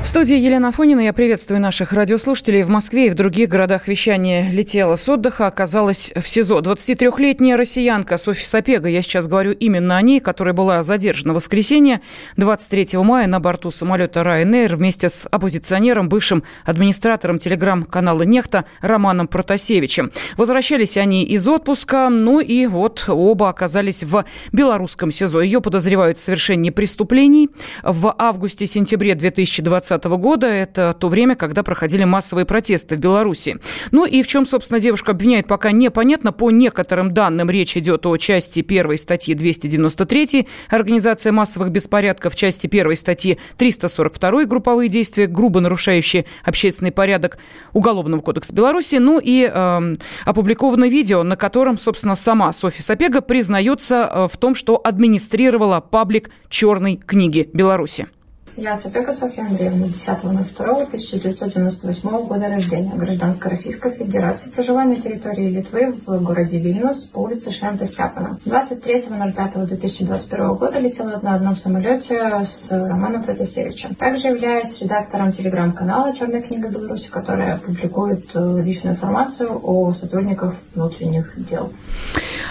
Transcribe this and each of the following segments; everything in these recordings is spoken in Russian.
В студии Елена Афонина. Я приветствую наших радиослушателей. В Москве и в других городах вещания летела с отдыха, оказалась в СИЗО. 23-летняя россиянка Софья Сапега, я сейчас говорю именно о ней, которая была задержана в воскресенье 23 мая на борту самолета Ryanair вместе с оппозиционером, бывшим администратором телеграм-канала «Нехта» Романом Протасевичем. Возвращались они из отпуска, ну и вот оба оказались в белорусском СИЗО. Ее подозревают в совершении преступлений. В августе-сентябре 2020 2020 года. Это то время, когда проходили массовые протесты в Беларуси. Ну и в чем, собственно, девушка обвиняет, пока непонятно. По некоторым данным речь идет о части первой статьи 293 «Организация массовых беспорядков», части первой статьи 342 «Групповые действия, грубо нарушающие общественный порядок» Уголовного кодекса Беларуси. Ну и э, опубликовано видео, на котором, собственно, сама Софья Сапега признается э, в том, что администрировала паблик черной книги Беларуси. Я Сапека Софья Андреевна, 10.02.1998 года рождения, гражданка Российской Федерации, проживаю на территории Литвы в городе Вильнюс по улице Шента Стяпана. 23.05.2021 года летела на одном самолете с Романом Протасевичем. Также являюсь редактором телеграм-канала «Черная книга Беларуси», которая публикует э, личную информацию о сотрудниках внутренних дел.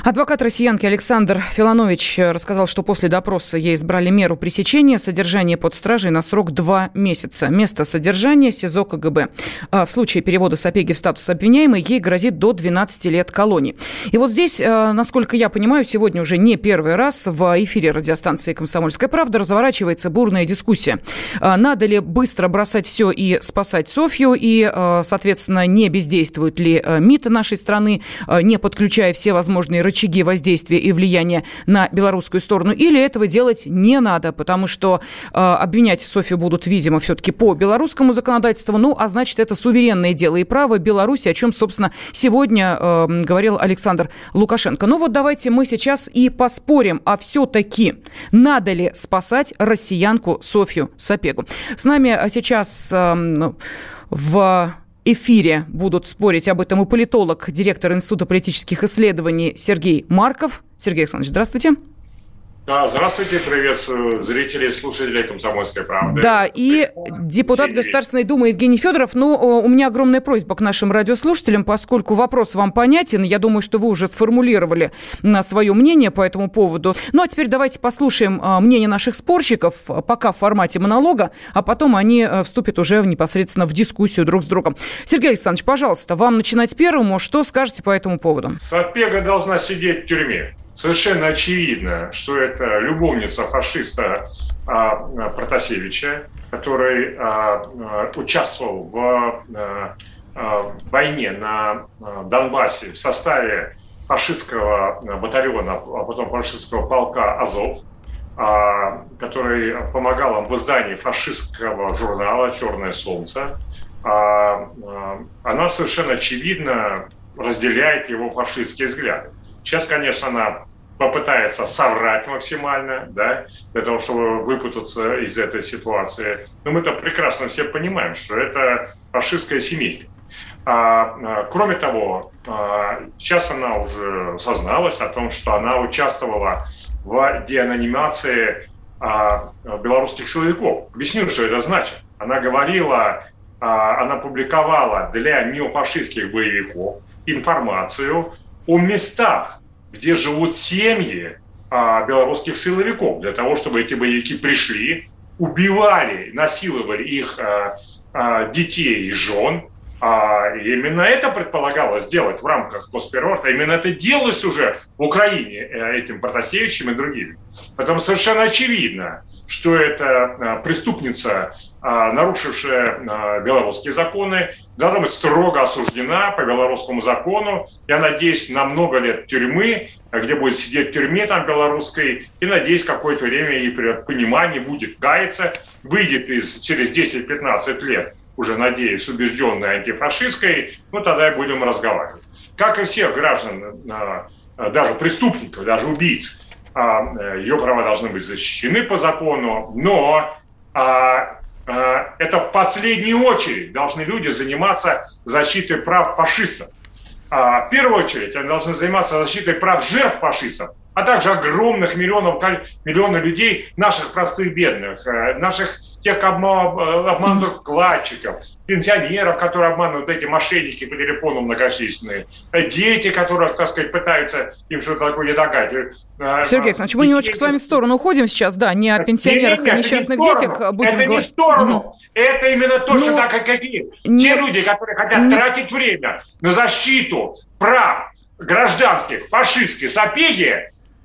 Адвокат россиянки Александр Филанович рассказал, что после допроса ей избрали меру пресечения, содержания под стражей на срок два месяца. Место содержания СИЗО КГБ. А в случае перевода Сапеги в статус обвиняемой ей грозит до 12 лет колонии. И вот здесь, а, насколько я понимаю, сегодня уже не первый раз в эфире радиостанции «Комсомольская правда» разворачивается бурная дискуссия. А, надо ли быстро бросать все и спасать Софью, и, а, соответственно, не бездействует ли МИД нашей страны, не подключая все возможные рычаги воздействия и влияния на белорусскую сторону, или этого делать не надо, потому что э, обвинять Софию будут, видимо, все-таки по белорусскому законодательству, ну, а значит, это суверенное дело и право Беларуси, о чем, собственно, сегодня э, говорил Александр Лукашенко. Ну вот давайте мы сейчас и поспорим, а все-таки надо ли спасать россиянку Софью Сапегу. С нами сейчас э, в эфире будут спорить об этом и политолог, директор Института политических исследований Сергей Марков. Сергей Александрович, здравствуйте. Да, здравствуйте, приветствую зрителей и слушателей «Комсомольской правды». Да, и депутат Государственной Думы Евгений Федоров. Ну, у меня огромная просьба к нашим радиослушателям, поскольку вопрос вам понятен, я думаю, что вы уже сформулировали на свое мнение по этому поводу. Ну, а теперь давайте послушаем а, мнение наших спорщиков, пока в формате монолога, а потом они э, вступят уже непосредственно в дискуссию друг с другом. Сергей Александрович, пожалуйста, вам начинать первому. Что скажете по этому поводу? Сапега должна сидеть в тюрьме совершенно очевидно, что это любовница фашиста а, Протасевича, который а, а участвовал в а, а, войне на а, Донбассе в составе фашистского батальона, а потом фашистского полка «Азов», а, который помогал им в издании фашистского журнала «Черное солнце», а, а, она совершенно очевидно разделяет его фашистские взгляды. Сейчас, конечно, она попытается соврать максимально, да, для того, чтобы выпутаться из этой ситуации. Но мы-то прекрасно все понимаем, что это фашистская семейка. А, а, кроме того, а, сейчас она уже созналась о том, что она участвовала в деанонимации а, белорусских силовиков. Объясню, что это значит. Она говорила, она публиковала для неофашистских боевиков информацию о местах, где живут семьи а, белорусских силовиков, для того, чтобы эти боевики пришли, убивали, насиловали их а, а, детей и жен, а именно это предполагалось сделать в рамках госперорта. Именно это делалось уже в Украине э, этим Протасевичем и другими. Поэтому совершенно очевидно, что это э, преступница, э, нарушившая белорусские законы, должна быть строго осуждена по белорусскому закону. Я надеюсь на много лет тюрьмы, где будет сидеть в тюрьме там белорусской, и надеюсь, какое-то время придет понимание, будет каяться, выйдет из, через 10-15 лет уже, надеюсь, убежденной антифашистской, ну, тогда и будем разговаривать. Как и всех граждан, даже преступников, даже убийц, ее права должны быть защищены по закону, но это в последнюю очередь должны люди заниматься защитой прав фашистов. В первую очередь они должны заниматься защитой прав жертв фашистов, а также огромных миллионов, миллионов людей, наших простых бедных, э, наших тех обманутых вкладчиков, пенсионеров, которые обманывают эти мошенники по телефону многочисленные, э, дети, которых, так сказать, пытаются им что-то такое догадать. Э, Сергей Александрович, мы немножечко с вами в сторону уходим сейчас, да, не о пенсионерах и несчастных детях будем это говорить. не в сторону, угу. это именно точно Но... так, как какие. Не... Те люди, которые хотят не... тратить время на защиту прав гражданских, фашистских, сапеги,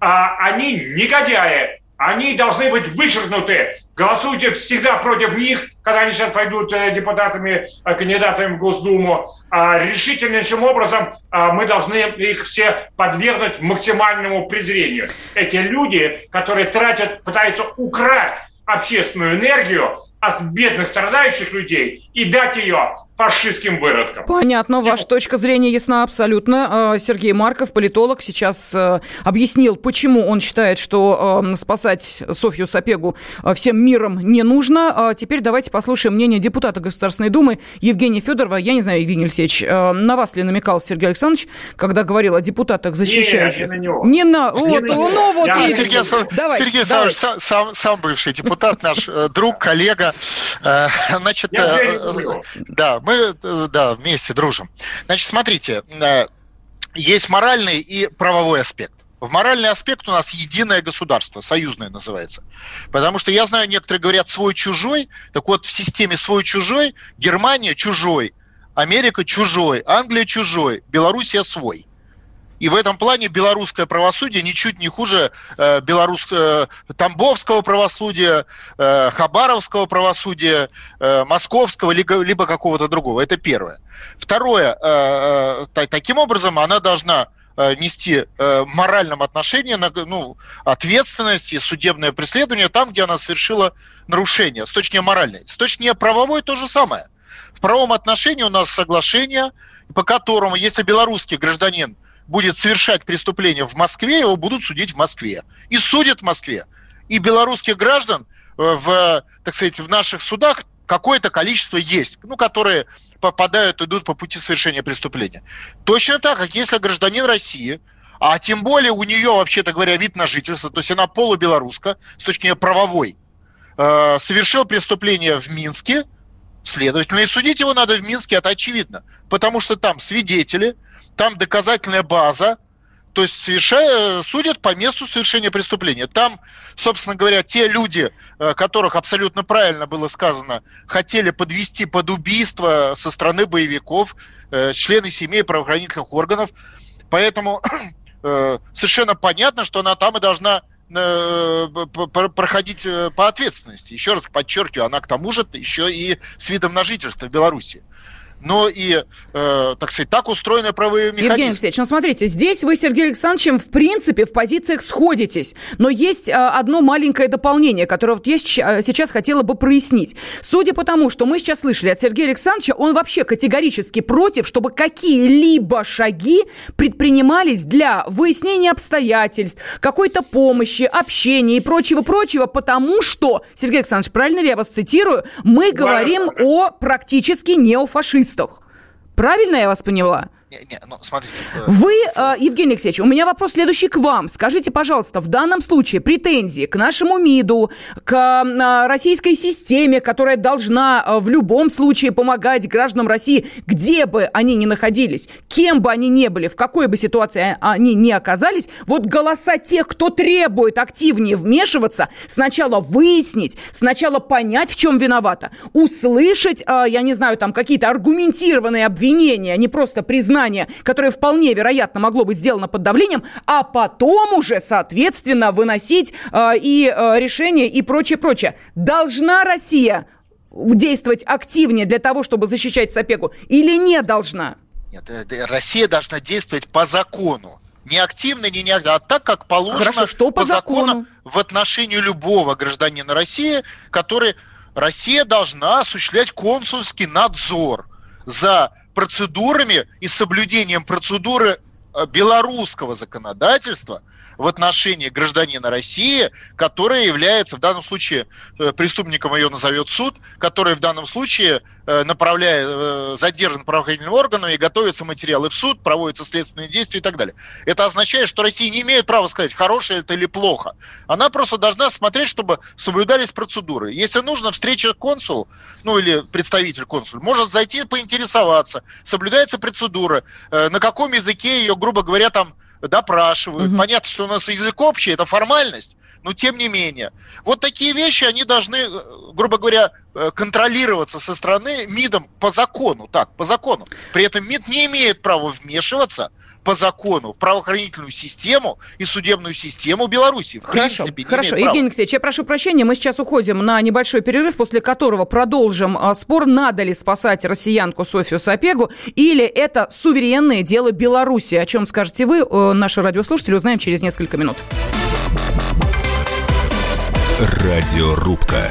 а, они негодяи, они должны быть вычеркнуты. Голосуйте всегда против них, когда они сейчас пойдут э, депутатами, э, кандидатами в Госдуму. А решительнейшим образом а, мы должны их все подвергнуть максимальному презрению. Эти люди, которые тратят, пытаются украсть общественную энергию от бедных страдающих людей и дать ее фашистским выродкам. Понятно, Типа. ваша точка зрения ясна абсолютно. Э, Сергей Марков, политолог, сейчас э, объяснил, почему он считает, что э, спасать Софью Сапегу всем миром не нужно. А теперь давайте послушаем мнение депутата Государственной Думы Евгения Федорова. Я не знаю, Евгений Алексеевич, на вас ли намекал Сергей Александрович, когда говорил о депутатах, защищающих? Нет, не на него. Не на... Не вот, на него. ну вот, я Сергей. Сам, сам, сам бывший депутат, наш друг, коллега, Э, значит, э, да, мы э, да, вместе дружим. Значит, смотрите, есть моральный и правовой аспект. В моральный аспект у нас единое государство, союзное называется. Потому что я знаю, некоторые говорят свой-чужой. Так вот, в системе свой-чужой Германия чужой, Америка чужой, Англия чужой, Белоруссия свой. И в этом плане белорусское правосудие ничуть не хуже э, белорус, э, тамбовского правосудия, э, хабаровского правосудия, э, московского, либо, какого-то другого. Это первое. Второе. Таким образом, она должна нести э, моральном отношении ну, ответственность и судебное преследование там, где она совершила нарушение, с точки моральной. С точки правовой то же самое. В правом отношении у нас соглашение, по которому, если белорусский гражданин будет совершать преступление в Москве, его будут судить в Москве. И судят в Москве. И белорусских граждан э, в, так сказать, в наших судах какое-то количество есть, ну, которые попадают, идут по пути совершения преступления. Точно так, как если гражданин России, а тем более у нее, вообще-то говоря, вид на жительство, то есть она полубелоруска, с точки зрения правовой, э, совершил преступление в Минске, следовательно, и судить его надо в Минске, это очевидно, потому что там свидетели – там доказательная база, то есть совершая, судят по месту совершения преступления. Там, собственно говоря, те люди, э, которых абсолютно правильно было сказано, хотели подвести под убийство со стороны боевиков, э, члены семей правоохранительных органов. Поэтому э, совершенно понятно, что она там и должна проходить по ответственности. Еще раз подчеркиваю, она к тому же еще и с видом на жительство в Беларуси но и, э, так сказать, так устроены правовые механизмы. Евгений Алексеевич, ну смотрите, здесь вы, Сергей Александровичем, в принципе, в позициях сходитесь. Но есть э, одно маленькое дополнение, которое вот я э, сейчас хотела бы прояснить. Судя по тому, что мы сейчас слышали от Сергея Александровича, он вообще категорически против, чтобы какие-либо шаги предпринимались для выяснения обстоятельств, какой-то помощи, общения и прочего-прочего, потому что, Сергей Александрович, правильно ли я вас цитирую, мы говорим о практически неофашистах юристах. Правильно я вас поняла? Не, не, ну, смотрите. Э, Вы, э, Евгений Алексеевич, у меня вопрос следующий к вам. Скажите, пожалуйста, в данном случае претензии к нашему МИДу, к э, российской системе, которая должна в любом случае помогать гражданам России, где бы они ни находились, кем бы они ни были, в какой бы ситуации они ни оказались, вот голоса тех, кто требует активнее вмешиваться, сначала выяснить, сначала понять, в чем виновата, услышать, я не знаю, там какие-то аргументированные обвинения, не просто признать признание, которое вполне вероятно могло быть сделано под давлением, а потом уже, соответственно, выносить э, и э, решения и прочее, прочее. Должна Россия действовать активнее для того, чтобы защищать Сапегу, или не должна? Нет, э, Россия должна действовать по закону. Не активно, не неактивно, а так, как положено Хорошо, что по, по закону? закону в отношении любого гражданина России, который Россия должна осуществлять консульский надзор за процедурами и соблюдением процедуры э, белорусского законодательства – в отношении гражданина России, который является в данном случае э, преступником, ее назовет суд, который в данном случае э, направляет, э, задержан правоохранительными органами, готовятся материалы в суд, проводятся следственные действия и так далее. Это означает, что Россия не имеет права сказать, хорошее это или плохо. Она просто должна смотреть, чтобы соблюдались процедуры. Если нужно, встреча консул, ну или представитель консул, может зайти поинтересоваться, соблюдается процедура, на каком языке ее, грубо говоря, там допрашивают. Угу. Понятно, что у нас язык общий, это формальность, но тем не менее. Вот такие вещи, они должны, э, грубо говоря, э, контролироваться со стороны МИДом по закону. Так, по закону. При этом МИД не имеет права вмешиваться по закону в правоохранительную систему и судебную систему Беларуси. В хорошо, принципе, хорошо. Евгений Алексеевич, я прошу прощения, мы сейчас уходим на небольшой перерыв, после которого продолжим а, спор, надо ли спасать россиянку Софию Сапегу, или это суверенное дело Беларуси. О чем скажете вы, э, наши радиослушатели, узнаем через несколько минут. Радиорубка.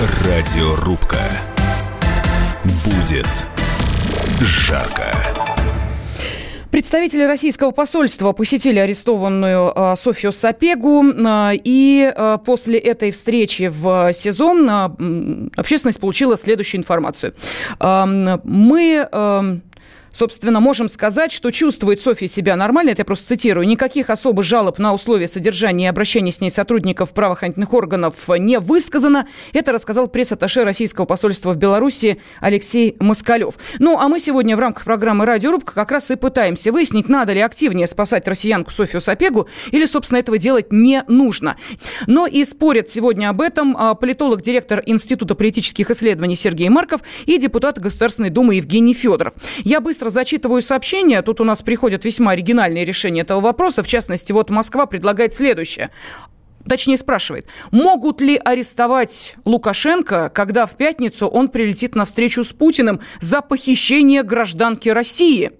Радиорубка. Будет жарко. Представители российского посольства посетили арестованную э, Софию Сапегу, э, и э, после этой встречи в СИЗО общественность получила следующую информацию. Мы собственно, можем сказать, что чувствует Софья себя нормально, это я просто цитирую, никаких особых жалоб на условия содержания и обращения с ней сотрудников правоохранительных органов не высказано. Это рассказал пресс-атташе российского посольства в Беларуси Алексей Москалев. Ну, а мы сегодня в рамках программы «Радиорубка» как раз и пытаемся выяснить, надо ли активнее спасать россиянку Софью Сапегу или, собственно, этого делать не нужно. Но и спорят сегодня об этом а, политолог, директор Института политических исследований Сергей Марков и депутат Государственной Думы Евгений Федоров. Я быстро быстро зачитываю сообщения. Тут у нас приходят весьма оригинальные решения этого вопроса. В частности, вот Москва предлагает следующее точнее спрашивает, могут ли арестовать Лукашенко, когда в пятницу он прилетит на встречу с Путиным за похищение гражданки России?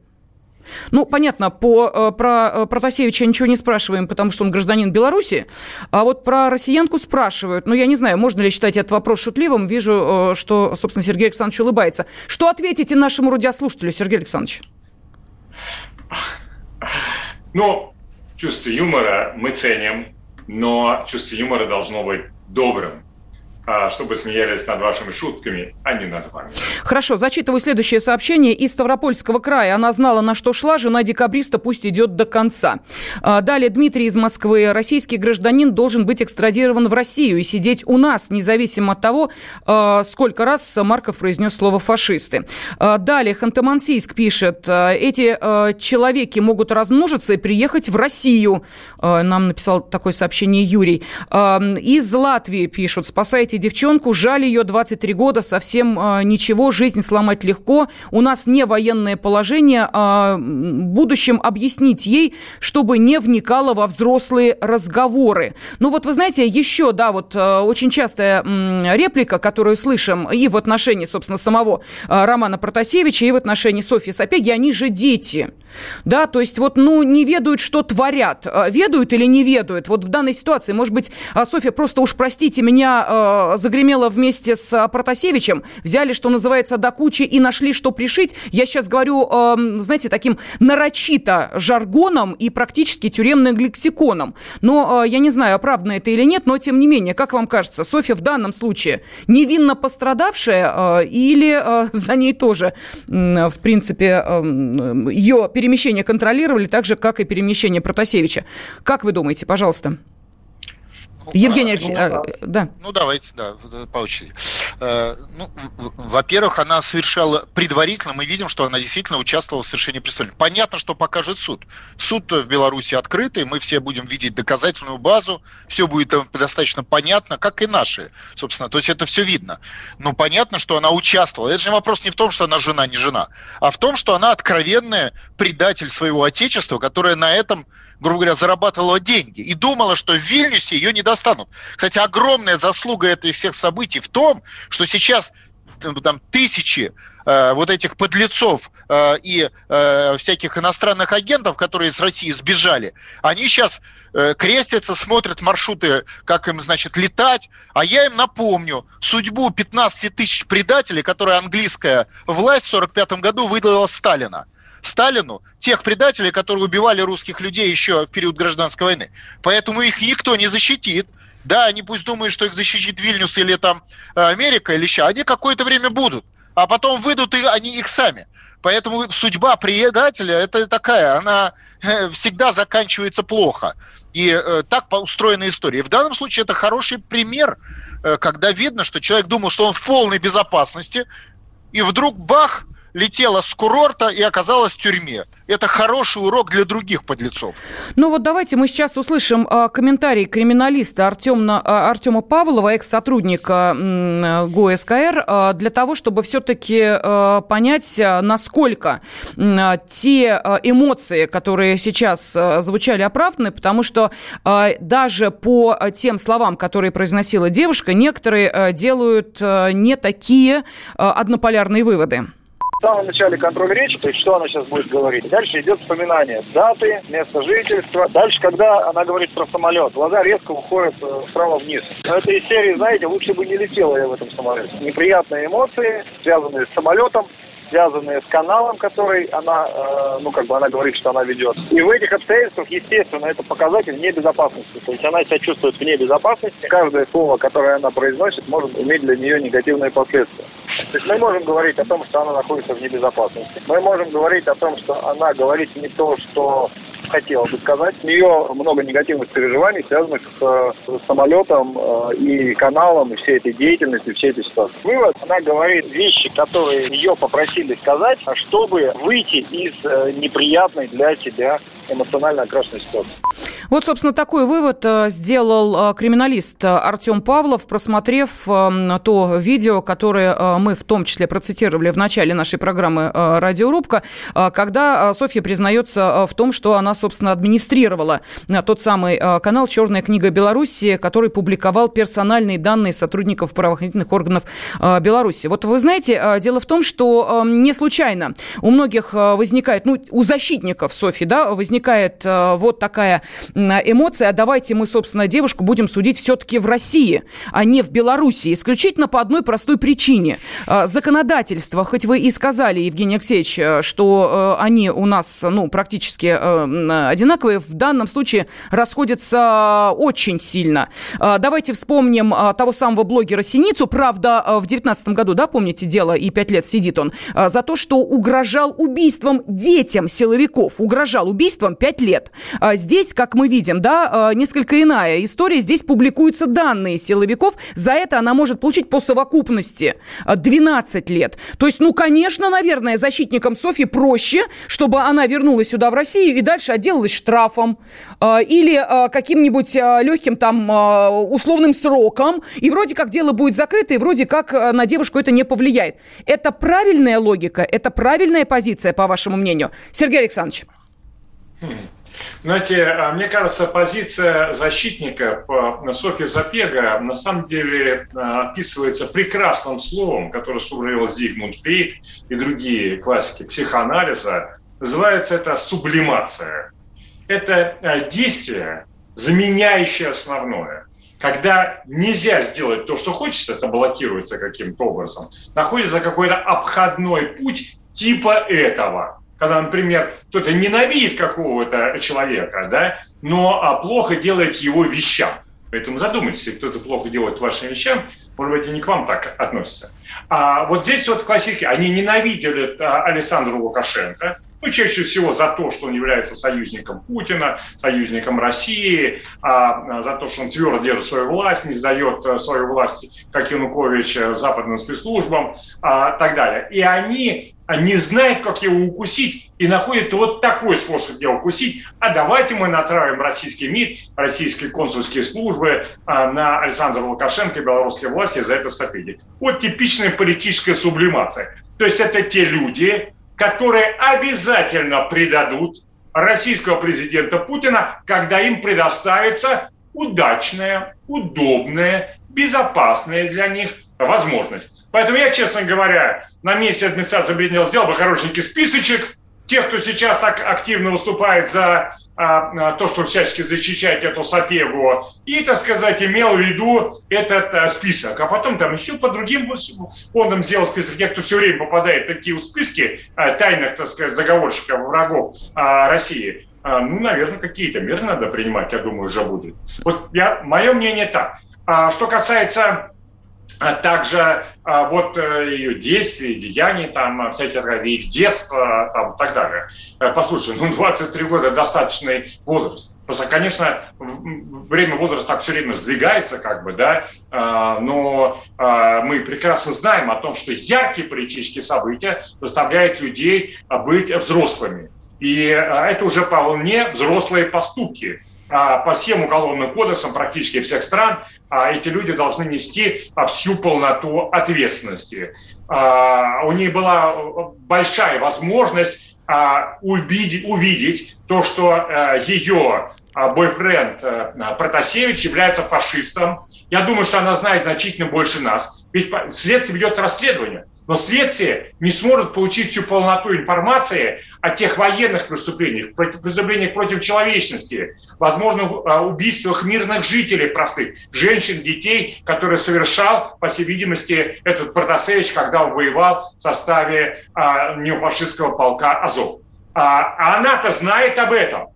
Ну, понятно, по, э, про э, Протасевича ничего не спрашиваем, потому что он гражданин Беларуси, а вот про россиянку спрашивают. Ну, я не знаю, можно ли считать этот вопрос шутливым. Вижу, э, что, собственно, Сергей Александрович улыбается. Что ответите нашему радиослушателю, Сергей Александрович? Ну, чувство юмора мы ценим, но чувство юмора должно быть добрым. А, чтобы смеялись над вашими шутками, а не над вами. Хорошо, зачитываю следующее сообщение. Из Ставропольского края она знала, на что шла. Жена декабриста пусть идет до конца. А, далее Дмитрий из Москвы. Российский гражданин должен быть экстрадирован в Россию и сидеть у нас, независимо от того, а, сколько раз Марков произнес слово «фашисты». Далее Ханты-Мансийск пишет. Эти человеки могут размножиться и приехать в Россию. Нам написал такое сообщение Юрий. Из Латвии пишут. Спасайте девчонку, жаль ее, 23 года, совсем э, ничего, жизнь сломать легко. У нас не военное положение, а будущем объяснить ей, чтобы не вникала во взрослые разговоры. Ну вот вы знаете, еще, да, вот э, очень частая э, реплика, которую слышим и в отношении, собственно, самого э, Романа Протасевича, и в отношении Софьи Сапеги, они же дети. Да, то есть вот, ну, не ведают, что творят. Ведают или не ведают? Вот в данной ситуации, может быть, Софья просто уж, простите меня, э, загремела вместе с а, Протасевичем, взяли, что называется, до кучи и нашли, что пришить. Я сейчас говорю, знаете, таким нарочито жаргоном и практически тюремным лексиконом. Но я не знаю, оправдано это или нет, но тем не менее, как вам кажется, Софья в данном случае невинно пострадавшая или за ней тоже, в принципе, ее перемещение контролировали так же, как и перемещение Протасевича? Как вы думаете, пожалуйста? Евгений Алексеевич, ну, а, да. Ну, давайте, да, по очереди. Э, ну, во-первых, она совершала предварительно, мы видим, что она действительно участвовала в совершении преступления. Понятно, что покажет суд. Суд в Беларуси открытый, мы все будем видеть доказательную базу, все будет достаточно понятно, как и наши, собственно. То есть это все видно. Но понятно, что она участвовала. Это же вопрос не в том, что она жена, не жена, а в том, что она откровенная предатель своего отечества, которая на этом грубо говоря, зарабатывала деньги и думала, что в Вильнюсе ее не достанут. Кстати, огромная заслуга этих всех событий в том, что сейчас там тысячи э, вот этих подлецов э, и э, всяких иностранных агентов, которые из России сбежали, они сейчас э, крестятся, смотрят маршруты, как им, значит, летать. А я им напомню судьбу 15 тысяч предателей, которые английская власть в 1945 году выдала Сталина. Сталину тех предателей, которые убивали русских людей еще в период гражданской войны. Поэтому их никто не защитит. Да, они пусть думают, что их защитит Вильнюс или там э, Америка или еще. Они какое-то время будут. А потом выйдут и они их сами. Поэтому судьба предателя это такая, она э, всегда заканчивается плохо. И э, так устроена история. В данном случае это хороший пример, когда видно, что человек думал, что он в полной безопасности, и вдруг бах, летела с курорта и оказалась в тюрьме. Это хороший урок для других подлецов. Ну вот давайте мы сейчас услышим э, комментарий криминалиста Артема, э, Артема Павлова, экс-сотрудника ГОСКР, э, для того, чтобы все-таки понять, насколько те эмоции, которые сейчас звучали, оправданы, потому что даже по тем словам, которые произносила девушка, некоторые делают не такие однополярные выводы в самом начале контроль речи, то есть что она сейчас будет говорить. Дальше идет вспоминание даты, места жительства. Дальше, когда она говорит про самолет, глаза резко уходят э, вправо-вниз. Но это из серии, знаете, лучше бы не летела я в этом самолете. Неприятные эмоции, связанные с самолетом, связанные с каналом, который она, э, ну, как бы она говорит, что она ведет. И в этих обстоятельствах, естественно, это показатель небезопасности. То есть она себя чувствует вне безопасности. Каждое слово, которое она произносит, может иметь для нее негативные последствия. То есть мы можем говорить о том, что она находится в небезопасности. Мы можем говорить о том, что она говорит не то, что хотела бы сказать. У нее много негативных переживаний, связанных с, с самолетом э, и каналом, и всей этой деятельностью, всей этой ситуации. Вывод, она говорит вещи, которые ее попросили сказать, чтобы выйти из э, неприятной для себя эмоционально окрашенной ситуации. Вот, собственно, такой вывод э, сделал э, криминалист Артем Павлов, просмотрев э, то видео, которое мы в том числе процитировали в начале нашей программы «Радиорубка», когда Софья признается в том, что она, собственно, администрировала тот самый канал «Черная книга Беларуси», который публиковал персональные данные сотрудников правоохранительных органов Беларуси. Вот вы знаете, дело в том, что не случайно у многих возникает, ну, у защитников Софьи, да, возникает вот такая эмоции, а давайте мы, собственно, девушку будем судить все-таки в России, а не в Беларуси. Исключительно по одной простой причине. А, законодательство, хоть вы и сказали, Евгений Алексеевич, э, что э, они у нас ну, практически э, одинаковые, в данном случае расходятся очень сильно. Давайте вспомним того самого блогера Синицу. Правда, в 2019 году, да, помните дело, и пять лет сидит он, за то, что угрожал убийством детям силовиков. Угрожал убийством пять лет. Здесь, как мы видим, да, э, несколько иная история. Здесь публикуются данные силовиков. За это она может получить по совокупности 12 э, лет. То есть, ну, конечно, наверное, защитникам Софьи проще, чтобы она вернулась сюда в Россию и дальше отделалась штрафом или каким-нибудь легким там условным сроком. И вроде как дело будет закрыто, и вроде как на девушку это не повлияет. Это правильная логика? Это правильная позиция, по вашему мнению? Сергей Александрович. Хм. Знаете, а, мне кажется, позиция защитника по Софье Запега на самом деле а, описывается прекрасным словом, которое сумрил Зигмунд Фрейд и другие классики психоанализа. Называется это сублимация. Это а, действие, заменяющее основное. Когда нельзя сделать то, что хочется, это блокируется каким-то образом, находится какой-то обходной путь типа этого – когда, например, кто-то ненавидит какого-то человека, да, но а плохо делает его вещам. Поэтому задумайтесь, если кто-то плохо делает вашим вещам, может быть, и не к вам так относится. А вот здесь вот классики, они ненавидели а, Александру Лукашенко, Ну, чаще всего за то, что он является союзником Путина, союзником России, а, за то, что он твердо держит свою власть, не сдает э, свою власть, как Янукович, западным спецслужбам, а, так далее. И они не знают, как его укусить, и находят вот такой способ его укусить. А давайте мы натравим российский МИД, российские консульские службы а, на Александра Лукашенко и белорусские власти за это сопили. Вот типичная политическая сублимация. То есть это те люди, которые обязательно предадут российского президента Путина, когда им предоставится удачная, удобная, безопасная для них возможность. Поэтому я, честно говоря, на месте администрации Бринел сделал бы хорошенький списочек тех, кто сейчас так активно выступает за а, а, то, что всячески защищать эту сапегу, и, так сказать, имел в виду этот а, список. А потом там еще по другим фондам сделал список. Те, кто все время попадает в такие списки а, тайных, так сказать, заговорщиков, врагов а, России, а, ну, наверное, какие-то меры надо принимать, я думаю, уже будет. Вот я, мое мнение так. А, что касается а также а, вот э, ее действия, деяний, там, всяких их детства, там, и так далее. Э, послушай, ну, 23 года – достаточный возраст. Просто, конечно, время возраста так все время сдвигается, как бы, да, но мы прекрасно знаем о том, что яркие политические события заставляют людей быть взрослыми. И это уже вполне взрослые поступки. А, по всем уголовным кодексам практически всех стран а, эти люди должны нести всю полноту ответственности. А, у них была большая возможность увидеть, увидеть то, что ее бойфренд э, Протасевич является фашистом. Я думаю, что она знает значительно больше нас. Ведь следствие ведет расследование но следствие не сможет получить всю полноту информации о тех военных преступлениях, преступлениях против человечности, возможно, убийствах мирных жителей простых, женщин, детей, которые совершал, по всей видимости, этот Протасевич, когда он воевал в составе а, неофашистского полка «Азов». А, а она-то знает об этом.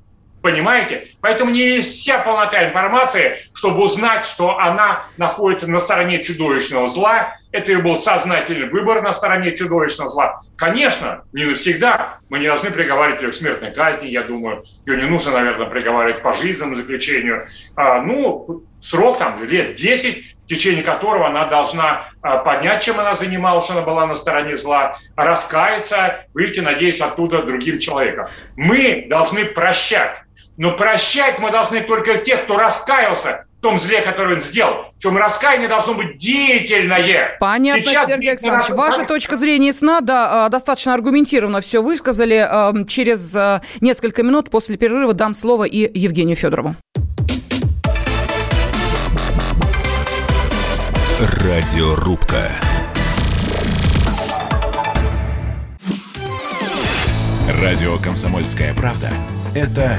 Понимаете? Поэтому не вся полнота информации, чтобы узнать, что она находится на стороне чудовищного зла. Это ее был сознательный выбор на стороне чудовищного зла. Конечно, не навсегда. Мы не должны приговаривать ее к смертной казни, я думаю. Ее не нужно, наверное, приговаривать по жизненному заключению. А, ну, срок там лет 10, в течение которого она должна а, понять, чем она занималась, она была на стороне зла, раскаяться, выйти, надеюсь, оттуда другим человеком. Мы должны прощать но прощать мы должны только тех, кто раскаялся в том зле, которое он сделал. Причем раскаяние должно быть деятельное. Понятно, Сейчас Сергей Александрович. Ваша точка зрения ясна, да, а, достаточно аргументированно все высказали. А, через а, несколько минут после перерыва дам слово и Евгению Федорову. Радиорубка. Радио «Комсомольская правда» — это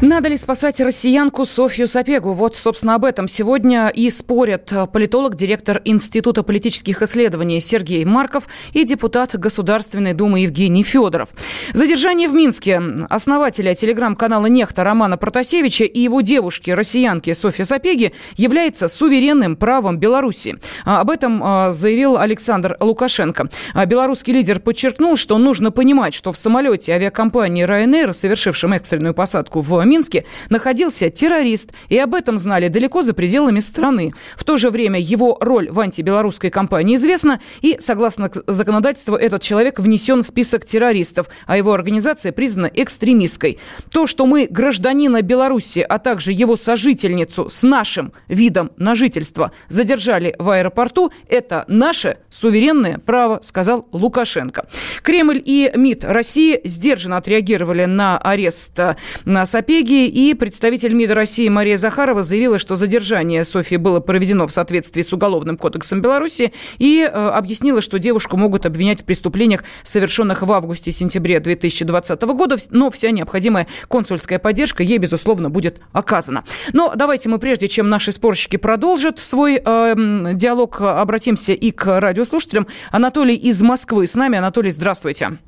Надо ли спасать россиянку Софью Сапегу? Вот, собственно, об этом сегодня и спорят политолог, директор Института политических исследований Сергей Марков и депутат Государственной Думы Евгений Федоров. Задержание в Минске основателя телеграм-канала «Нехта» Романа Протасевича и его девушки, россиянки Софьи Сапеги, является суверенным правом Беларуси. А, об этом а, заявил Александр Лукашенко. А, белорусский лидер подчеркнул, что нужно понимать, что в самолете авиакомпании Ryanair, совершившем экстренную посадку в Минске находился террорист, и об этом знали далеко за пределами страны. В то же время его роль в антибелорусской кампании известна, и, согласно законодательству, этот человек внесен в список террористов, а его организация признана экстремистской. То, что мы гражданина Беларуси, а также его сожительницу с нашим видом на жительство задержали в аэропорту, это наше суверенное право, сказал Лукашенко. Кремль и МИД России сдержанно отреагировали на арест на Сапеги, и представитель МИД России Мария Захарова заявила, что задержание Софии было проведено в соответствии с Уголовным кодексом Беларуси и э, объяснила, что девушку могут обвинять в преступлениях, совершенных в августе-сентябре 2020 года, но вся необходимая консульская поддержка ей, безусловно, будет оказана. Но давайте мы, прежде чем наши спорщики продолжат свой э, диалог, обратимся и к радиослушателям. Анатолий из Москвы с нами. Анатолий, здравствуйте.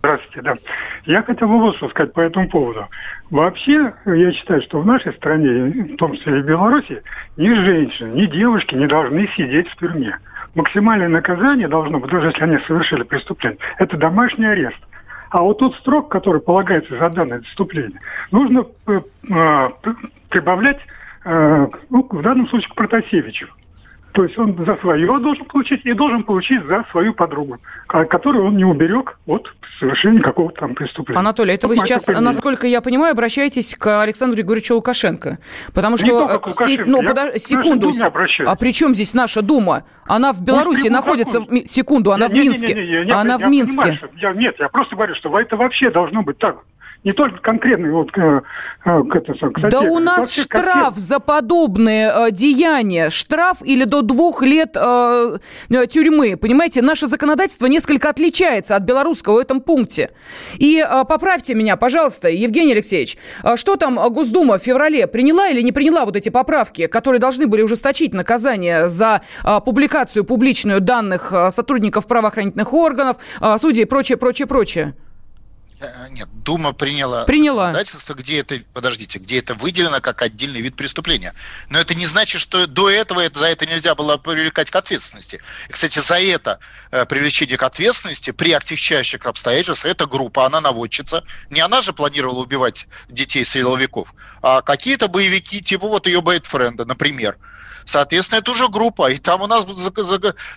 Здравствуйте, да. Я хотел бы вот что сказать по этому поводу. Вообще, я считаю, что в нашей стране, в том числе и в Беларуси, ни женщины, ни девушки не должны сидеть в тюрьме. Максимальное наказание должно быть, даже если они совершили преступление, это домашний арест. А вот тот срок, который полагается за данное преступление, нужно э, э, прибавлять, э, ну, в данном случае, к Протасевичу. То есть он за свое должен получить и должен получить за свою подругу, которую он не уберег от совершения какого-то там преступления. Анатолий, это вы сейчас, насколько я понимаю, обращаетесь к Александру Григорьевичу Лукашенко. Потому что... Си... Ну, подож... секунду. А при чем здесь наша Дума? Она в Беларуси находится... В... Секунду, она не, в Минске. Не, не, не, не, она я, в Минске. Понимаю, что... я, нет, я просто говорю, что это вообще должно быть так не только конкретный вот э, э, это, кстати, Да у нас штраф как... за подобные э, деяния, штраф или до двух лет э, э, тюрьмы, понимаете? Наше законодательство несколько отличается от белорусского в этом пункте. И э, поправьте меня, пожалуйста, Евгений Алексеевич, э, что там Госдума в феврале приняла или не приняла вот эти поправки, которые должны были ужесточить наказание за э, публикацию публичную данных э, сотрудников правоохранительных органов, э, судей и прочее, прочее, прочее? Э, нет, Дума приняла, приняла законодательство, где это, подождите, где это выделено как отдельный вид преступления. Но это не значит, что до этого это, за это нельзя было привлекать к ответственности. И, кстати, за это э, привлечение к ответственности при отягчающих обстоятельствах, эта группа, она наводчица. Не она же планировала убивать детей силовиков, а какие-то боевики, типа вот ее бейтфренда, например. Соответственно, это уже группа. И там у нас,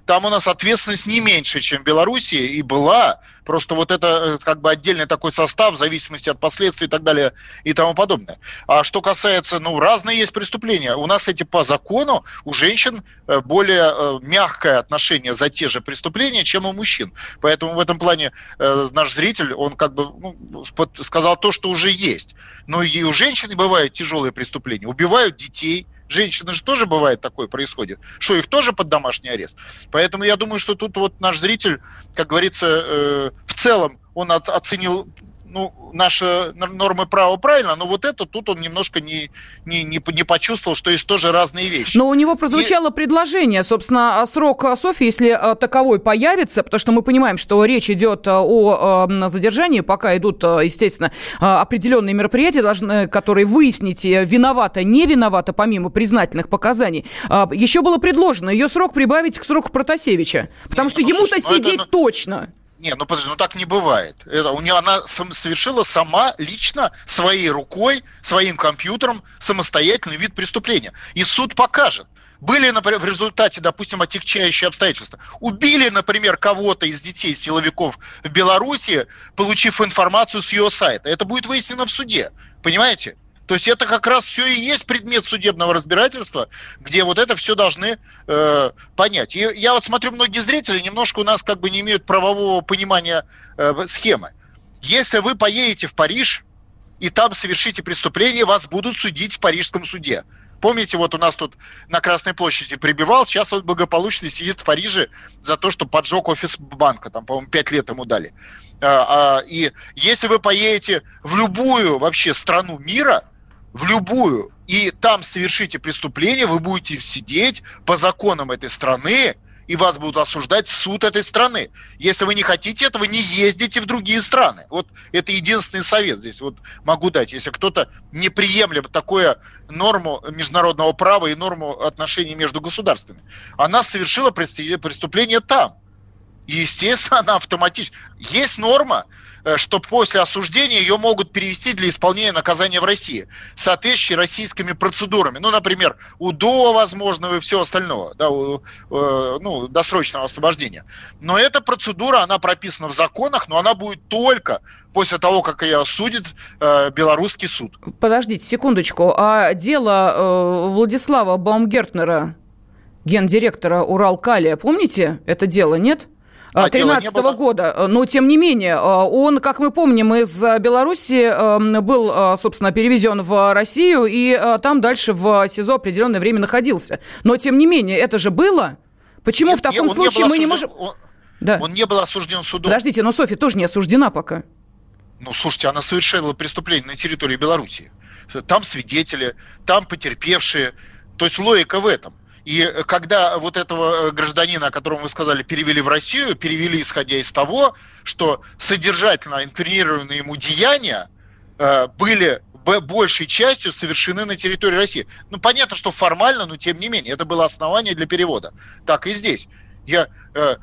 там у нас ответственность не меньше, чем в Беларуси, и была. Просто вот это э, как бы отдельный такой состав в зависимости от последствий и так далее и тому подобное. А что касается, ну, разные есть преступления. У нас эти по закону у женщин э, более э, мягкое отношение за те же преступления, чем у мужчин. Поэтому в этом плане наш зритель, он как бы ну, сказал то, что уже есть. Но и у женщин бывают тяжелые преступления. Убивают детей, женщины же тоже бывает такое происходит, что их тоже под домашний арест. Поэтому я думаю, что тут вот наш зритель, как говорится, э, в целом он оценил ну, наши нормы права правильно, но вот это тут он немножко не, не, не, не почувствовал, что есть тоже разные вещи. Но у него прозвучало И... предложение, собственно, срок Софьи, если э, таковой появится, потому что мы понимаем, что речь идет э, о задержании, пока идут, э, естественно, определенные мероприятия, должны, которые выяснить, виновата, не виновата, помимо признательных показаний. Еще было предложено ее срок прибавить к сроку Протасевича, потому Нет, что ну, ему-то ну, сидеть это, ну... точно. Не, ну подожди, ну так не бывает. Это, у нее она совершила сама лично своей рукой, своим компьютером самостоятельный вид преступления. И суд покажет. Были, например, в результате, допустим, отягчающие обстоятельства. Убили, например, кого-то из детей силовиков в Беларуси, получив информацию с ее сайта. Это будет выяснено в суде. Понимаете? То есть это как раз все и есть предмет судебного разбирательства, где вот это все должны э, понять. И я вот смотрю, многие зрители немножко у нас как бы не имеют правового понимания э, схемы. Если вы поедете в Париж и там совершите преступление, вас будут судить в парижском суде. Помните, вот у нас тут на Красной площади прибивал, сейчас он благополучно сидит в Париже за то, что поджег офис банка, там, по-моему, пять лет ему дали. А, а, и если вы поедете в любую вообще страну мира, в любую, и там совершите преступление, вы будете сидеть по законам этой страны, и вас будут осуждать суд этой страны. Если вы не хотите этого, не ездите в другие страны. Вот это единственный совет здесь вот могу дать. Если кто-то не приемлем такое норму международного права и норму отношений между государствами. Она совершила преступление там. И, естественно, она автоматически... Есть норма, э, что после осуждения ее могут перевести для исполнения наказания в России, соответствующей российскими процедурами. Ну, например, УДО возможного и все остальное, да, ну, досрочного освобождения. Но эта процедура, она прописана в законах, но она будет только после того, как ее осудит э, белорусский суд. Подождите секундочку. А дело э, Владислава Баумгертнера, гендиректора Уралкалия, помните это дело, нет? 2013 -го года. Но, тем не менее, он, как мы помним, из Беларуси эм, был, э, собственно, перевезен в Россию и там дальше в СИЗО определенное время находился. Но, тем не менее, это же было. Почему Нет, в таком случае мы осужден, не можем... Он, да. он не был осужден судом. Подождите, но Софья тоже не осуждена пока. Ну, слушайте, она совершила преступление на территории Беларуси. Там свидетели, там потерпевшие. То есть логика в этом. И когда вот этого э, гражданина, о котором вы сказали, перевели в Россию, перевели исходя из того, что содержательно инкриминированные ему деяния э, были большей частью совершены на территории России. Ну, понятно, что формально, но тем не менее, это было основание для перевода. Так и здесь. Я, э,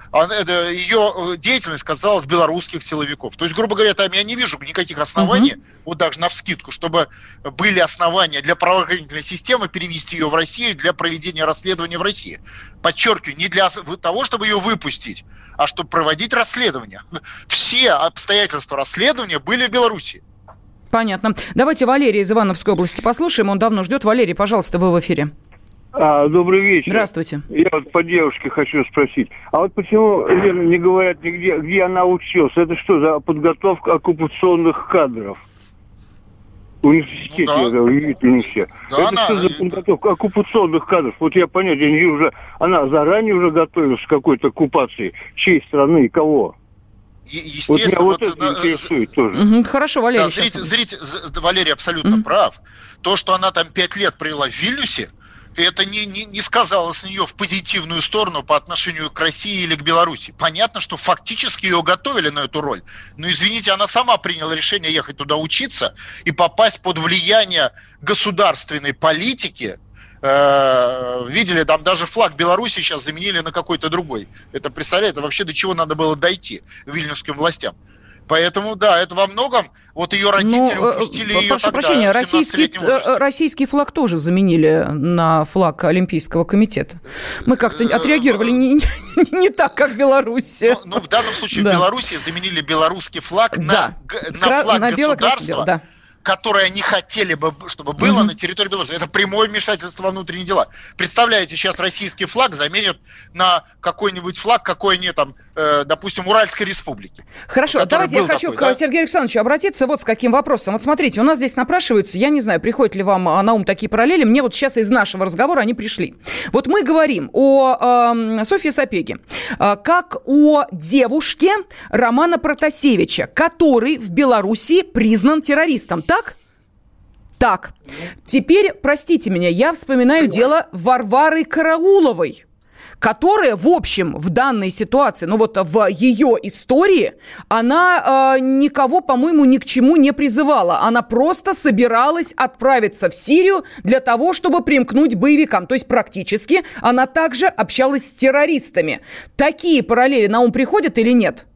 ее э, деятельность казалась белорусских силовиков. То есть, грубо говоря, там я не вижу никаких оснований, угу. вот даже на вскидку, чтобы были основания для правоохранительной системы перевести ее в Россию для проведения расследования в России. Подчеркиваю, не для того, чтобы ее выпустить, а чтобы проводить расследование. Все обстоятельства расследования были в Беларуси. Понятно. Давайте Валерия из Ивановской области послушаем. Он давно ждет. Валерий, пожалуйста, вы в эфире. А, добрый вечер. Здравствуйте. Я вот по девушке хочу спросить. А вот почему, Лена, не говорят нигде, где она училась? Это что за подготовка оккупационных кадров? В университете, ну, да. удивительно все. Да, это она... что за подготовка оккупационных кадров? Вот я понятия не уже, она заранее уже готовилась к какой-то оккупации чьей страны и кого? Естественно, вот, меня вот, вот это интересует тоже. Угу, хорошо, Валерий. Да, зритель, зритель, Валерий абсолютно угу. прав. То, что она там пять лет провела в Вильнюсе, это не, не, не сказалось на нее в позитивную сторону по отношению к России или к Беларуси. Понятно, что фактически ее готовили на эту роль. Но, извините, она сама приняла решение ехать туда учиться и попасть под влияние государственной политики, э, видели, там даже флаг Беларуси сейчас заменили на какой-то другой. Это, представляете, вообще до чего надо было дойти вильнюсским властям. Поэтому, да, это во многом вот ее родители ну, упустили ее прошу тогда, прощения, российский, э, российский флаг тоже заменили на флаг Олимпийского комитета. Мы как-то э, отреагировали не, не, не так, как Беларусь. Ну, ну, в данном случае да. в Беларуси заменили белорусский флаг да. на, на флаг на государства. Да которое они хотели бы, чтобы было mm-hmm. на территории Беларуси. Это прямое вмешательство во внутренние дела. Представляете, сейчас российский флаг заменят на какой-нибудь флаг, какой они там, э, допустим, Уральской республики. Хорошо, давайте я хочу такой, к да? Сергею Александровичу обратиться вот с каким вопросом. Вот смотрите, у нас здесь напрашиваются, я не знаю, приходят ли вам а, на ум такие параллели, мне вот сейчас из нашего разговора они пришли. Вот мы говорим о э, Софье Сапеге, э, как о девушке Романа Протасевича, который в Беларуси признан террористом так? Так. Теперь, простите меня, я вспоминаю дело Варвары Карауловой которая, в общем, в данной ситуации, ну вот в ее истории, она э, никого, по-моему, ни к чему не призывала. Она просто собиралась отправиться в Сирию для того, чтобы примкнуть боевикам. То есть практически она также общалась с террористами. Такие параллели на ум приходят или нет?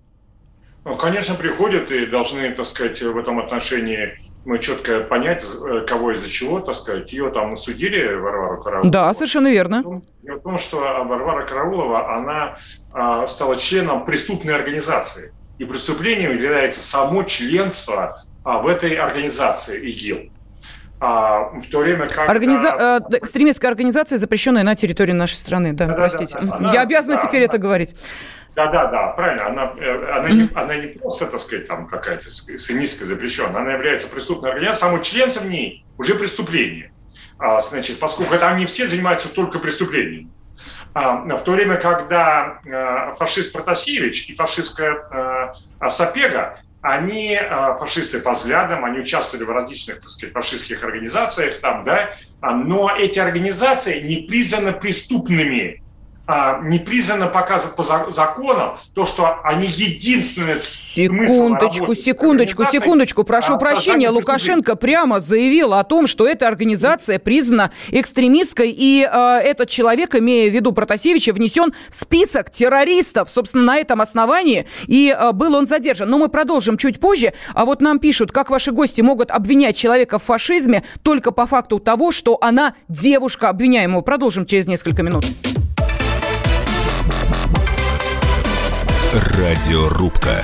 Ну, конечно, приходят и должны, так сказать, в этом отношении мы четко понять, э, кого из-за чего, так сказать. Ее там судили, Варвару Караулову. Да, совершенно верно. Дело в том, что Варвара Караулова, она а, стала членом преступной организации. И преступлением является само членство а, в этой организации ИГИЛ. А, в то время как... Организа... Э, экстремистская организация, запрещенная на территории нашей страны, да, да простите. Да, да, она, Я обязана да, теперь она... это говорить. Да, да, да, правильно. Она, э, она, mm-hmm. не, она не просто, так сказать, там какая-то экстремистская запрещенная, она является преступной организацией, само членство в ней уже преступление. А, значит, поскольку это они все занимаются только преступлениями. А, в то время, когда а, фашист Протасевич и фашистская а, Сапега, они а, фашисты по взглядам, они участвовали в различных, так сказать, фашистских организациях там, да, но эти организации не признаны преступными не признано пока по законам то, что они единственные... Секундочку, секундочку, секундочку. Прошу а, прощения, Лукашенко прямо заявил о том, что эта организация признана экстремистской, и э, этот человек, имея в виду Протасевича, внесен в список террористов. Собственно, на этом основании и э, был он задержан. Но мы продолжим чуть позже. А вот нам пишут, как ваши гости могут обвинять человека в фашизме только по факту того, что она девушка обвиняемого. Продолжим через несколько минут. Радиорубка.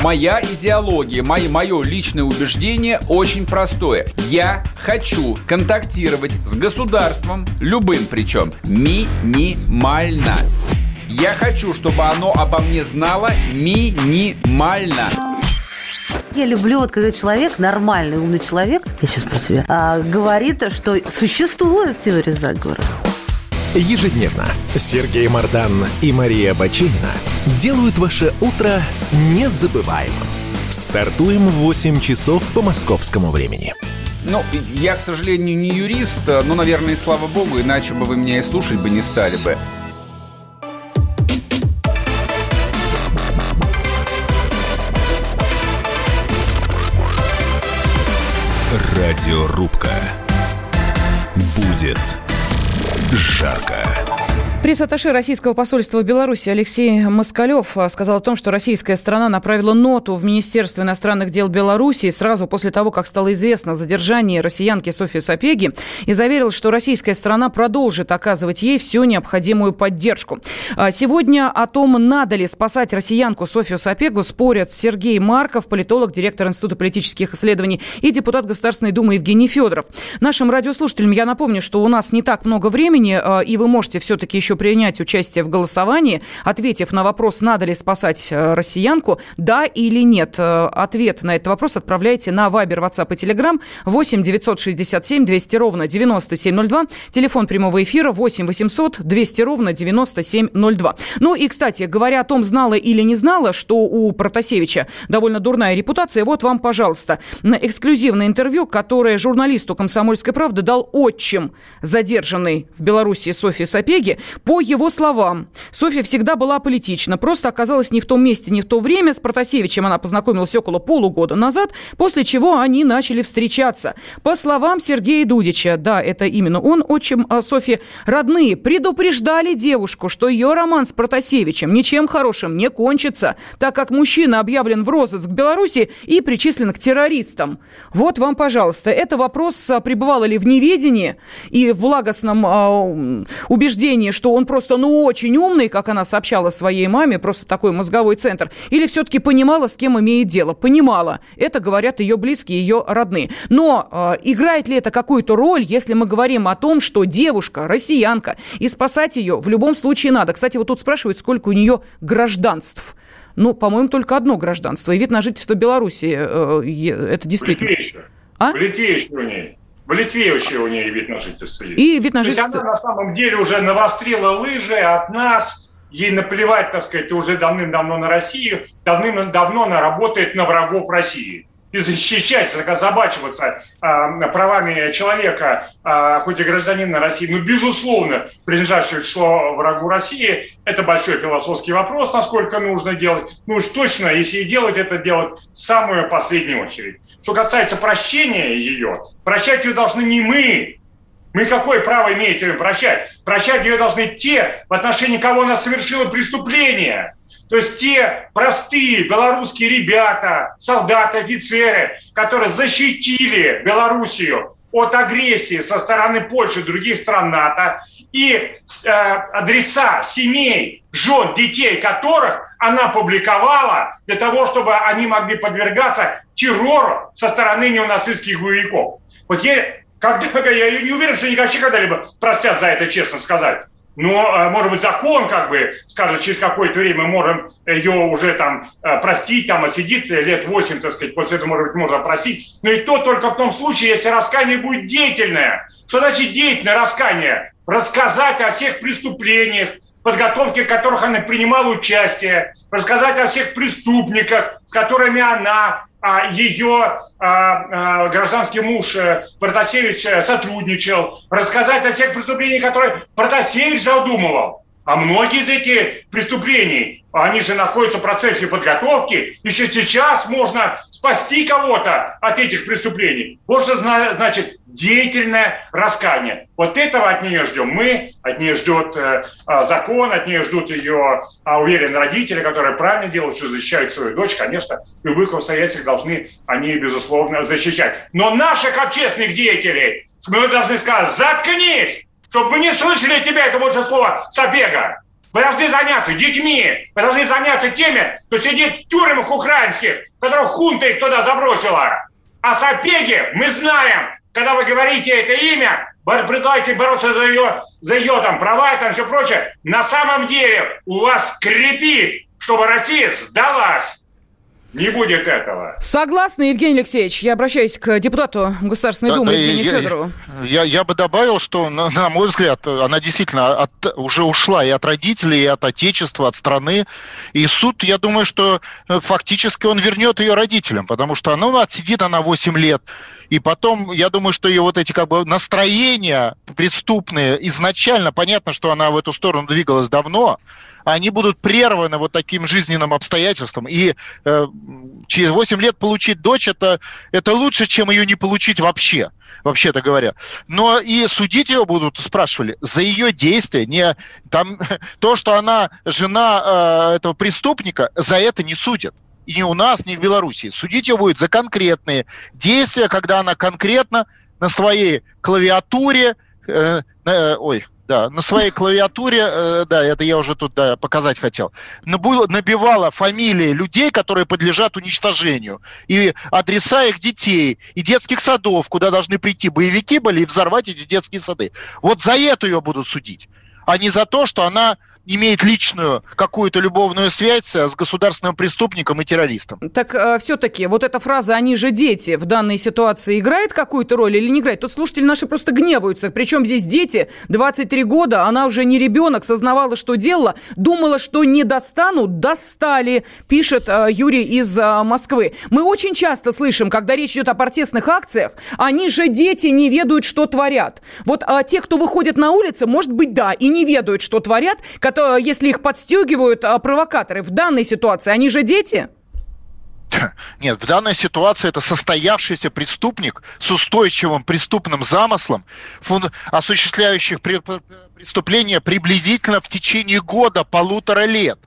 Моя идеология, мое, мое личное убеждение очень простое. Я хочу контактировать с государством, любым причем, минимально. Я хочу, чтобы оно обо мне знало минимально. Я люблю, вот когда человек, нормальный, умный человек, я сейчас про себя, а, говорит, что существует теория заговора. Ежедневно Сергей Мардан и Мария Бачинина делают ваше утро незабываемым. Стартуем в 8 часов по московскому времени. Ну, я, к сожалению, не юрист, но, наверное, и слава богу, иначе бы вы меня и слушать бы не стали бы. Радиорубка. Будет жарко. Пресс-атташе российского посольства в Беларуси Алексей Москалев а, сказал о том, что российская страна направила ноту в Министерство иностранных дел Беларуси сразу после того, как стало известно о задержании россиянки Софьи Сапеги, и заверил, что российская страна продолжит оказывать ей всю необходимую поддержку. А, сегодня о том, надо ли спасать россиянку Софью Сапегу, спорят Сергей Марков, политолог, директор Института политических исследований и депутат Государственной Думы Евгений Федоров. Нашим радиослушателям я напомню, что у нас не так много времени, а, и вы можете все-таки еще еще принять участие в голосовании, ответив на вопрос, надо ли спасать э, россиянку, да или нет. Э, ответ на этот вопрос отправляйте на Вайбер, WhatsApp и Telegram 8 967 200 ровно 9702, телефон прямого эфира 8 800 200 ровно 9702. Ну и, кстати, говоря о том, знала или не знала, что у Протасевича довольно дурная репутация, вот вам, пожалуйста, эксклюзивное интервью, которое журналисту «Комсомольской правды» дал отчим задержанный в Беларуси Софии Сапеги. По его словам, Софья всегда была политична, просто оказалась не в том месте, не в то время. С Протасевичем она познакомилась около полугода назад, после чего они начали встречаться. По словам Сергея Дудича, да, это именно он, отчим а Софьи, родные предупреждали девушку, что ее роман с Протасевичем ничем хорошим не кончится, так как мужчина объявлен в розыск в Беларуси и причислен к террористам. Вот вам, пожалуйста, это вопрос, а, пребывала ли в неведении и в благостном э, убеждении, что он просто, ну, очень умный, как она сообщала своей маме, просто такой мозговой центр, или все-таки понимала, с кем имеет дело? Понимала. Это говорят ее близкие, ее родные. Но э, играет ли это какую-то роль, если мы говорим о том, что девушка, россиянка, и спасать ее в любом случае надо? Кстати, вот тут спрашивают, сколько у нее гражданств. Ну, по-моему, только одно гражданство. И вид на жительство Беларуси э, это действительно... А? В Литве еще у нее. В Литве еще у нее вид на жительство есть. И вид на жительство. То есть она на самом деле уже навострила лыжи от нас, ей наплевать, так сказать, уже давным-давно на Россию, давным-давно она работает на врагов России. И защищать, забачиваться а, правами человека, а, хоть и гражданина России, но, безусловно, принадлежащего к числу врагу России, это большой философский вопрос, насколько нужно делать. Ну уж точно, если и делать, это делать в самую последнюю очередь. Что касается прощения ее, прощать ее должны не мы. Мы какое право имеем ее прощать? Прощать ее должны те, в отношении кого она совершила преступление. То есть те простые белорусские ребята, солдаты, офицеры, которые защитили Белоруссию от агрессии со стороны Польши и других стран НАТО, и э, адреса семей, жен, детей которых она публиковала для того, чтобы они могли подвергаться террору со стороны неонацистских боевиков. Вот я, когда, я не уверен, что они вообще когда-либо простят за это, честно сказать. Но, э, может быть, закон как бы скажет, через какое-то время мы можем ее уже там э, простить, там, отсидит лет 8, так сказать, после этого, может быть, можно простить. Но и то только в том случае, если раскаяние будет деятельное. Что значит деятельное раскаяние? Рассказать о всех преступлениях, подготовке которых она принимала участие, рассказать о всех преступниках, с которыми она а ее а, а, гражданский муж э, Протасевич э, сотрудничал, рассказать о всех преступлениях, которые Протасевич задумывал. А многие из этих преступлений, они же находятся в процессе подготовки. Еще сейчас можно спасти кого-то от этих преступлений. Вот что значит деятельное раскаяние. Вот этого от нее ждем мы, от нее ждет э, а, закон, от нее ждут ее а, уверенные родители, которые правильно делают, что защищают свою дочь. Конечно, в любых обстоятельствах должны они, безусловно, защищать. Но наших общественных деятелей мы должны сказать, заткнись, чтобы мы не слышали от тебя это больше слова «собега». Вы должны заняться детьми, вы должны заняться теми, кто сидит в тюрьмах украинских, которых хунта их туда забросила. А Сапеги мы знаем, когда вы говорите это имя, призываете бороться за ее, за ее там, права и там все прочее, на самом деле у вас крепит, чтобы Россия сдалась. Не будет этого. Согласна, Евгений Алексеевич. Я обращаюсь к депутату Государственной да, Думы да, Евгению я, Федорову. Я, я бы добавил, что, на, на мой взгляд, она действительно от, уже ушла и от родителей, и от отечества, от страны. И суд, я думаю, что э, фактически он вернет ее родителям, потому что ну, отсидит она 8 лет. И потом, я думаю, что ее вот эти как бы настроения преступные, изначально понятно, что она в эту сторону двигалась давно, они будут прерваны вот таким жизненным обстоятельством. И э, через 8 лет получить дочь это, это лучше, чем ее не получить вообще, вообще-то говоря. Но и судить ее будут, спрашивали, за ее действия. Не, там, то, что она жена э, этого преступника, за это не судят. И ни у нас, ни в Беларуси. Судить ее будет за конкретные действия, когда она конкретно на своей клавиатуре, э, э, ой, да, на своей клавиатуре, э, да, это я уже тут да, показать хотел, набивала фамилии людей, которые подлежат уничтожению, и адреса их детей, и детских садов, куда должны прийти боевики были и взорвать эти детские сады. Вот за это ее будут судить, а не за то, что она имеет личную какую-то любовную связь с государственным преступником и террористом. Так э, все-таки вот эта фраза «они же дети» в данной ситуации играет какую-то роль или не играет? Тут слушатели наши просто гневаются. Причем здесь дети, 23 года, она уже не ребенок, сознавала, что делала, думала, что не достанут, достали, пишет э, Юрий из э, Москвы. Мы очень часто слышим, когда речь идет о протестных акциях, они же дети не ведают, что творят. Вот э, те, кто выходит на улицы, может быть, да, и не ведают, что творят, если их подстегивают а, провокаторы в данной ситуации, они же дети? Нет, в данной ситуации это состоявшийся преступник с устойчивым преступным замыслом, фун... осуществляющих преступления приблизительно в течение года, полутора лет.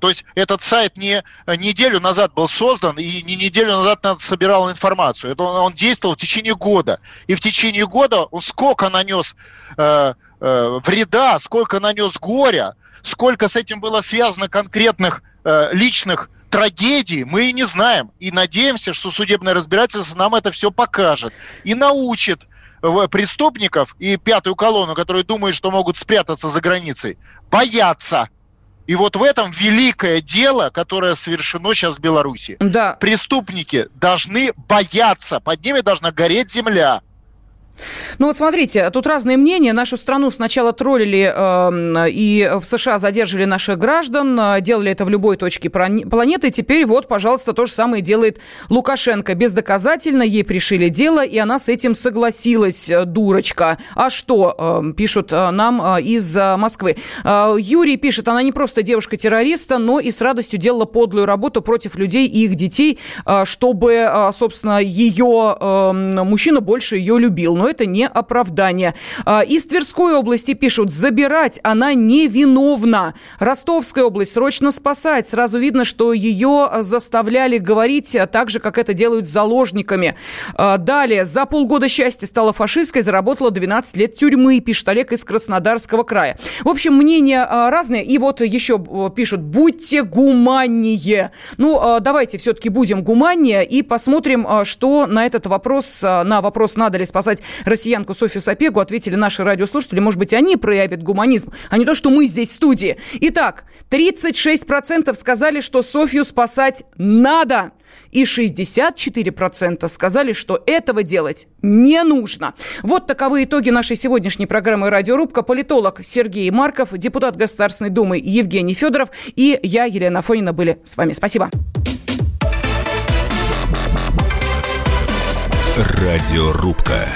То есть этот сайт не неделю назад был создан и не неделю назад собирал информацию. Это он, он действовал в течение года. И в течение года он сколько нанес э, э, вреда, сколько нанес горя, сколько с этим было связано конкретных э, личных трагедий, мы и не знаем. И надеемся, что судебное разбирательство нам это все покажет и научит э, преступников и пятую колонну, которые думают, что могут спрятаться за границей, бояться. И вот в этом великое дело, которое совершено сейчас в Беларуси. Да. Преступники должны бояться, под ними должна гореть земля. Ну вот смотрите, тут разные мнения. Нашу страну сначала троллили э, и в США задерживали наших граждан, э, делали это в любой точке планеты. Теперь вот, пожалуйста, то же самое делает Лукашенко. Бездоказательно ей пришили дело, и она с этим согласилась, э, дурочка. А что, э, пишут э, нам э, из Москвы. Э, Юрий пишет, она не просто девушка-террориста, но и с радостью делала подлую работу против людей и их детей, э, чтобы, э, собственно, ее э, мужчина больше ее любил но это не оправдание. А, из Тверской области пишут, забирать она невиновна. Ростовская область срочно спасать. Сразу видно, что ее заставляли говорить так же, как это делают с заложниками. А, далее, за полгода счастья стала фашисткой, заработала 12 лет тюрьмы, пишет Олег из Краснодарского края. В общем, мнения а, разные. И вот еще пишут, будьте гуманнее. Ну, давайте все-таки будем гуманнее и посмотрим, что на этот вопрос, на вопрос, надо ли спасать россиянку Софью Сапегу, ответили наши радиослушатели. Может быть, они проявят гуманизм, а не то, что мы здесь в студии. Итак, 36% сказали, что Софью спасать надо и 64% сказали, что этого делать не нужно. Вот таковы итоги нашей сегодняшней программы «Радиорубка». Политолог Сергей Марков, депутат Государственной Думы Евгений Федоров и я, Елена Фонина, были с вами. Спасибо. Радиорубка.